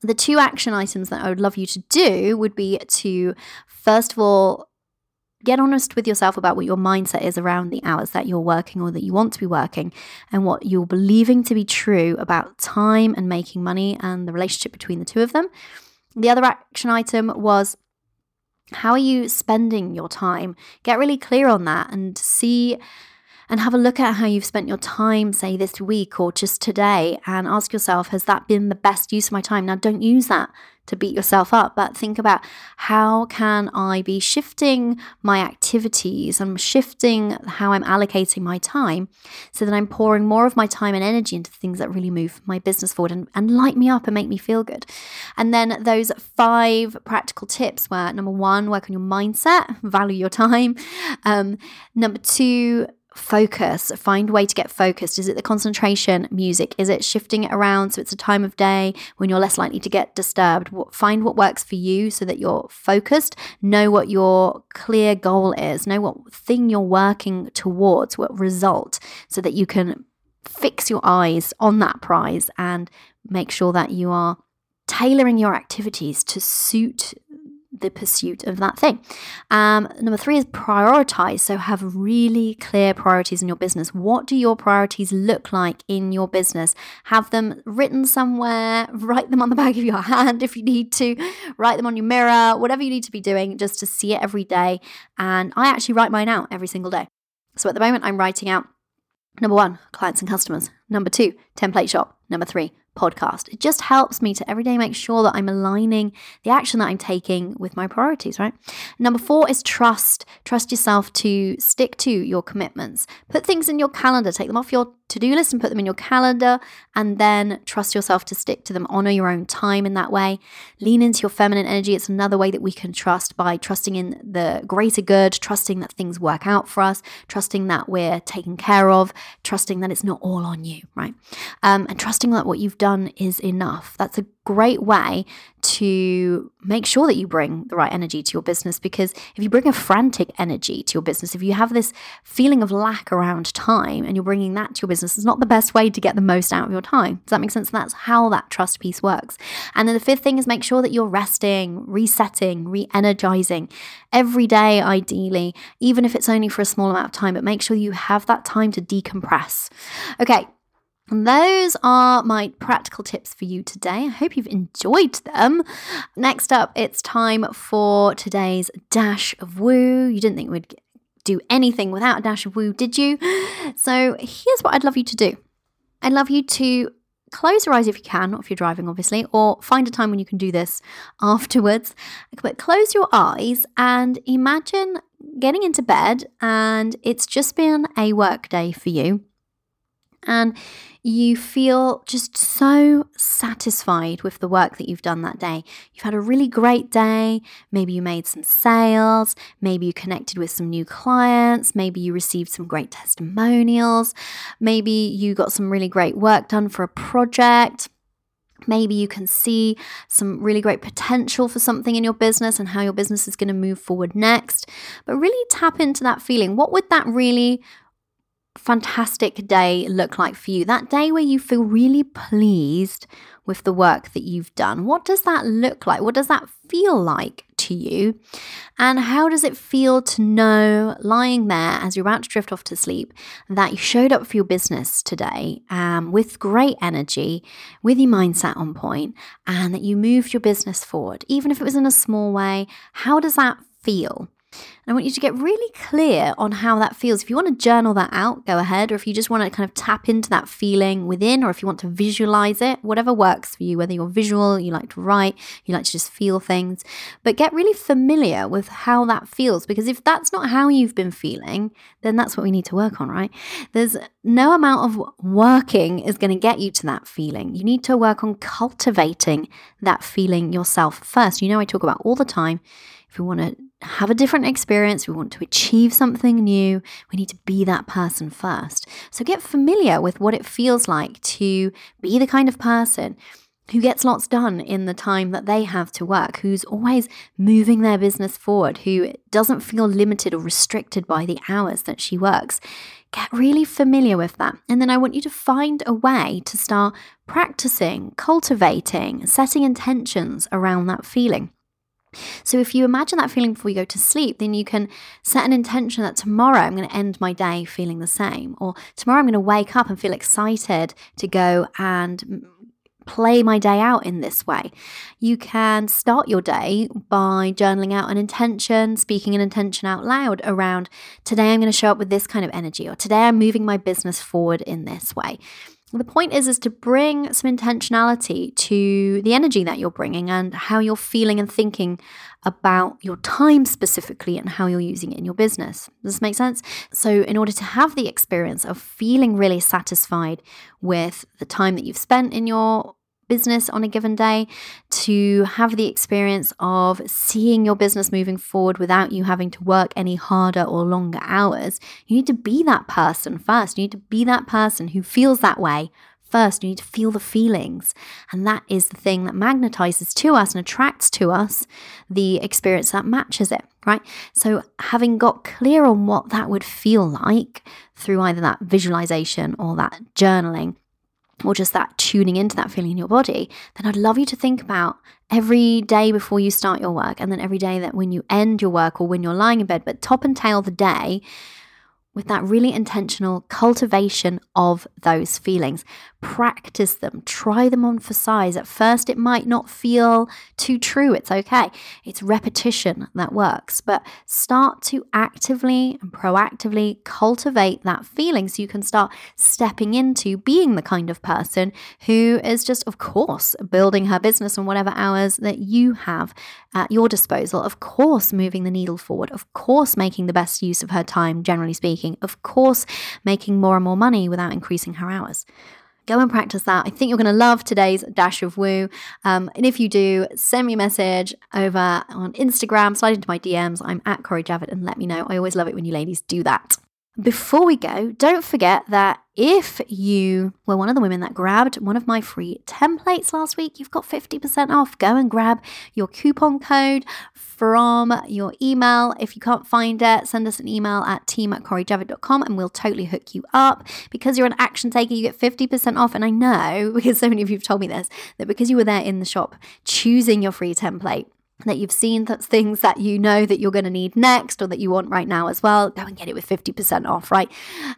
the two action items that I would love you to do would be to, first of all, get honest with yourself about what your mindset is around the hours that you're working or that you want to be working and what you're believing to be true about time and making money and the relationship between the two of them. The other action item was how are you spending your time? Get really clear on that and see and have a look at how you've spent your time, say this week or just today, and ask yourself, has that been the best use of my time? Now, don't use that to beat yourself up, but think about how can I be shifting my activities and shifting how I'm allocating my time so that I'm pouring more of my time and energy into things that really move my business forward and, and light me up and make me feel good. And then those five practical tips were number one, work on your mindset, value your time. Um, number two, focus find a way to get focused. Is it the concentration music? Is it shifting it around so it's a time of day when you're less likely to get disturbed? Find what works for you so that you're focused. Know what your clear goal is. Know what thing you're working towards what result so that you can fix your eyes on that prize and make sure that you are tailoring your activities to suit the pursuit of that thing. Um, number three is prioritize. So have really clear priorities in your business. What do your priorities look like in your business? Have them written somewhere, write them on the back of your hand if you need to, write them on your mirror, whatever you need to be doing just to see it every day. And I actually write mine out every single day. So at the moment, I'm writing out number one, clients and customers. Number two, template shop. Number three, podcast. It just helps me to every day make sure that I'm aligning the action that I'm taking with my priorities, right? Number four is trust. Trust yourself to stick to your commitments. Put things in your calendar, take them off your to do list and put them in your calendar, and then trust yourself to stick to them. Honor your own time in that way. Lean into your feminine energy. It's another way that we can trust by trusting in the greater good, trusting that things work out for us, trusting that we're taken care of, trusting that it's not all on you, right? Um, and trusting that what you've done is enough. That's a great way to make sure that you bring the right energy to your business because if you bring a frantic energy to your business, if you have this feeling of lack around time and you're bringing that to your business, it's not the best way to get the most out of your time. Does that make sense? that's how that trust piece works. And then the fifth thing is make sure that you're resting, resetting, re energizing every day, ideally, even if it's only for a small amount of time, but make sure you have that time to decompress. Okay, those are my practical tips for you today. I hope you've enjoyed them. Next up, it's time for today's dash of woo. You didn't think we'd do anything without a dash of woo, did you? So here's what I'd love you to do I'd love you to close your eyes if you can, not if you're driving, obviously, or find a time when you can do this afterwards. But close your eyes and imagine getting into bed and it's just been a work day for you. And you feel just so satisfied with the work that you've done that day. You've had a really great day. Maybe you made some sales. Maybe you connected with some new clients. Maybe you received some great testimonials. Maybe you got some really great work done for a project. Maybe you can see some really great potential for something in your business and how your business is going to move forward next. But really tap into that feeling. What would that really fantastic day look like for you? That day where you feel really pleased with the work that you've done. What does that look like? What does that feel like to you? And how does it feel to know lying there as you're about to drift off to sleep that you showed up for your business today um, with great energy, with your mindset on point, and that you moved your business forward, even if it was in a small way? How does that feel? I want you to get really clear on how that feels. If you want to journal that out, go ahead. Or if you just want to kind of tap into that feeling within, or if you want to visualize it, whatever works for you, whether you're visual, you like to write, you like to just feel things. But get really familiar with how that feels. Because if that's not how you've been feeling, then that's what we need to work on, right? There's no amount of working is going to get you to that feeling. You need to work on cultivating that feeling yourself first. You know, I talk about all the time. If we want to have a different experience, we want to achieve something new, we need to be that person first. So get familiar with what it feels like to be the kind of person who gets lots done in the time that they have to work, who's always moving their business forward, who doesn't feel limited or restricted by the hours that she works. Get really familiar with that. And then I want you to find a way to start practicing, cultivating, setting intentions around that feeling. So if you imagine that feeling before you go to sleep, then you can set an intention that tomorrow I'm going to end my day feeling the same, or tomorrow I'm going to wake up and feel excited to go and play my day out in this way. You can start your day by journaling out an intention, speaking an intention out loud around today I'm going to show up with this kind of energy or today I'm moving my business forward in this way. The point is is to bring some intentionality to the energy that you're bringing and how you're feeling and thinking about your time specifically and how you're using it in your business. Does this make sense? So, in order to have the experience of feeling really satisfied with the time that you've spent in your business on a given day, to have the experience of seeing your business moving forward without you having to work any harder or longer hours, you need to be that person first. You need to be that person who feels that way first. You need to feel the feelings. And that is the thing that magnetizes to us and attracts to us the experience that matches it, right? So, having got clear on what that would feel like through either that visualization or that journaling, or just that tuning into that feeling in your body, then I'd love you to think about every day before you start your work and then every day that when you end your work or when you're lying in bed, but top and tail the day with that really intentional cultivation of those feelings. Practice them, try them on for size. At first, it might not feel too true. It's okay. It's repetition that works, but start to actively and proactively cultivate that feeling so you can start stepping into being the kind of person who is just, of course, building her business on whatever hours that you have at your disposal. Of course, moving the needle forward. Of course, making the best use of her time, generally speaking. Of course, making more and more money without increasing her hours. Go and practice that. I think you're going to love today's dash of woo. Um, and if you do, send me a message over on Instagram, slide into my DMs. I'm at Cori Javid and let me know. I always love it when you ladies do that. Before we go, don't forget that if you were one of the women that grabbed one of my free templates last week, you've got 50% off. Go and grab your coupon code from your email. If you can't find it, send us an email at team at corijavid.com and we'll totally hook you up. Because you're an action taker, you get 50% off. And I know, because so many of you have told me this, that because you were there in the shop choosing your free template, that you've seen that's things that you know that you're going to need next or that you want right now as well, go and get it with 50% off, right?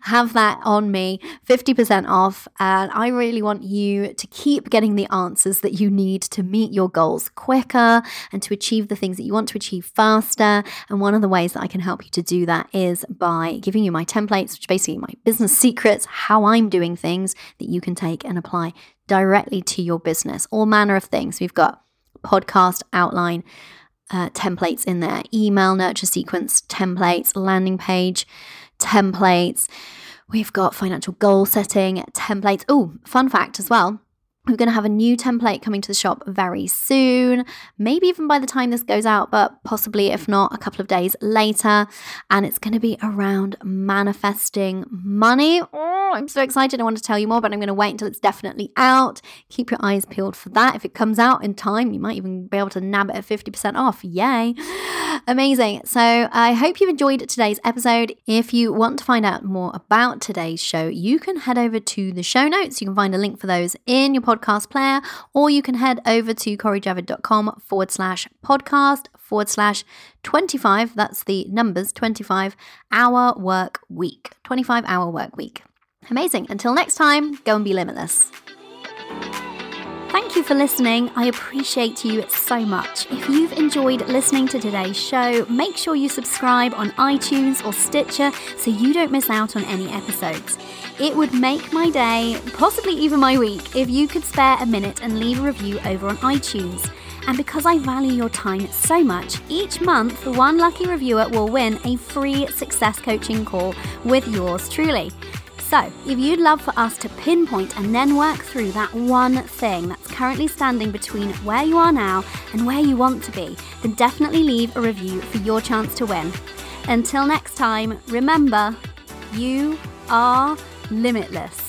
Have that on me, 50% off. And I really want you to keep getting the answers that you need to meet your goals quicker and to achieve the things that you want to achieve faster. And one of the ways that I can help you to do that is by giving you my templates, which basically my business secrets, how I'm doing things that you can take and apply directly to your business, all manner of things. We've got podcast outline uh, templates in there, email nurture sequence templates, landing page templates. We've got financial goal setting templates. Oh, fun fact as well. We're going to have a new template coming to the shop very soon, maybe even by the time this goes out, but possibly, if not, a couple of days later. And it's going to be around manifesting money. Oh, I'm so excited. I want to tell you more, but I'm going to wait until it's definitely out. Keep your eyes peeled for that. If it comes out in time, you might even be able to nab it at 50% off. Yay! Amazing. So I hope you've enjoyed today's episode. If you want to find out more about today's show, you can head over to the show notes. You can find a link for those in your podcast podcast player, or you can head over to corijavid.com forward slash podcast forward slash 25. That's the numbers 25 hour work week. 25 hour work week. Amazing. Until next time, go and be limitless. Thank you for listening. I appreciate you so much. If you've enjoyed listening to today's show, make sure you subscribe on iTunes or Stitcher so you don't miss out on any episodes. It would make my day, possibly even my week, if you could spare a minute and leave a review over on iTunes. And because I value your time so much, each month one lucky reviewer will win a free success coaching call with yours truly. So, if you'd love for us to pinpoint and then work through that one thing that's currently standing between where you are now and where you want to be, then definitely leave a review for your chance to win. Until next time, remember, you are limitless.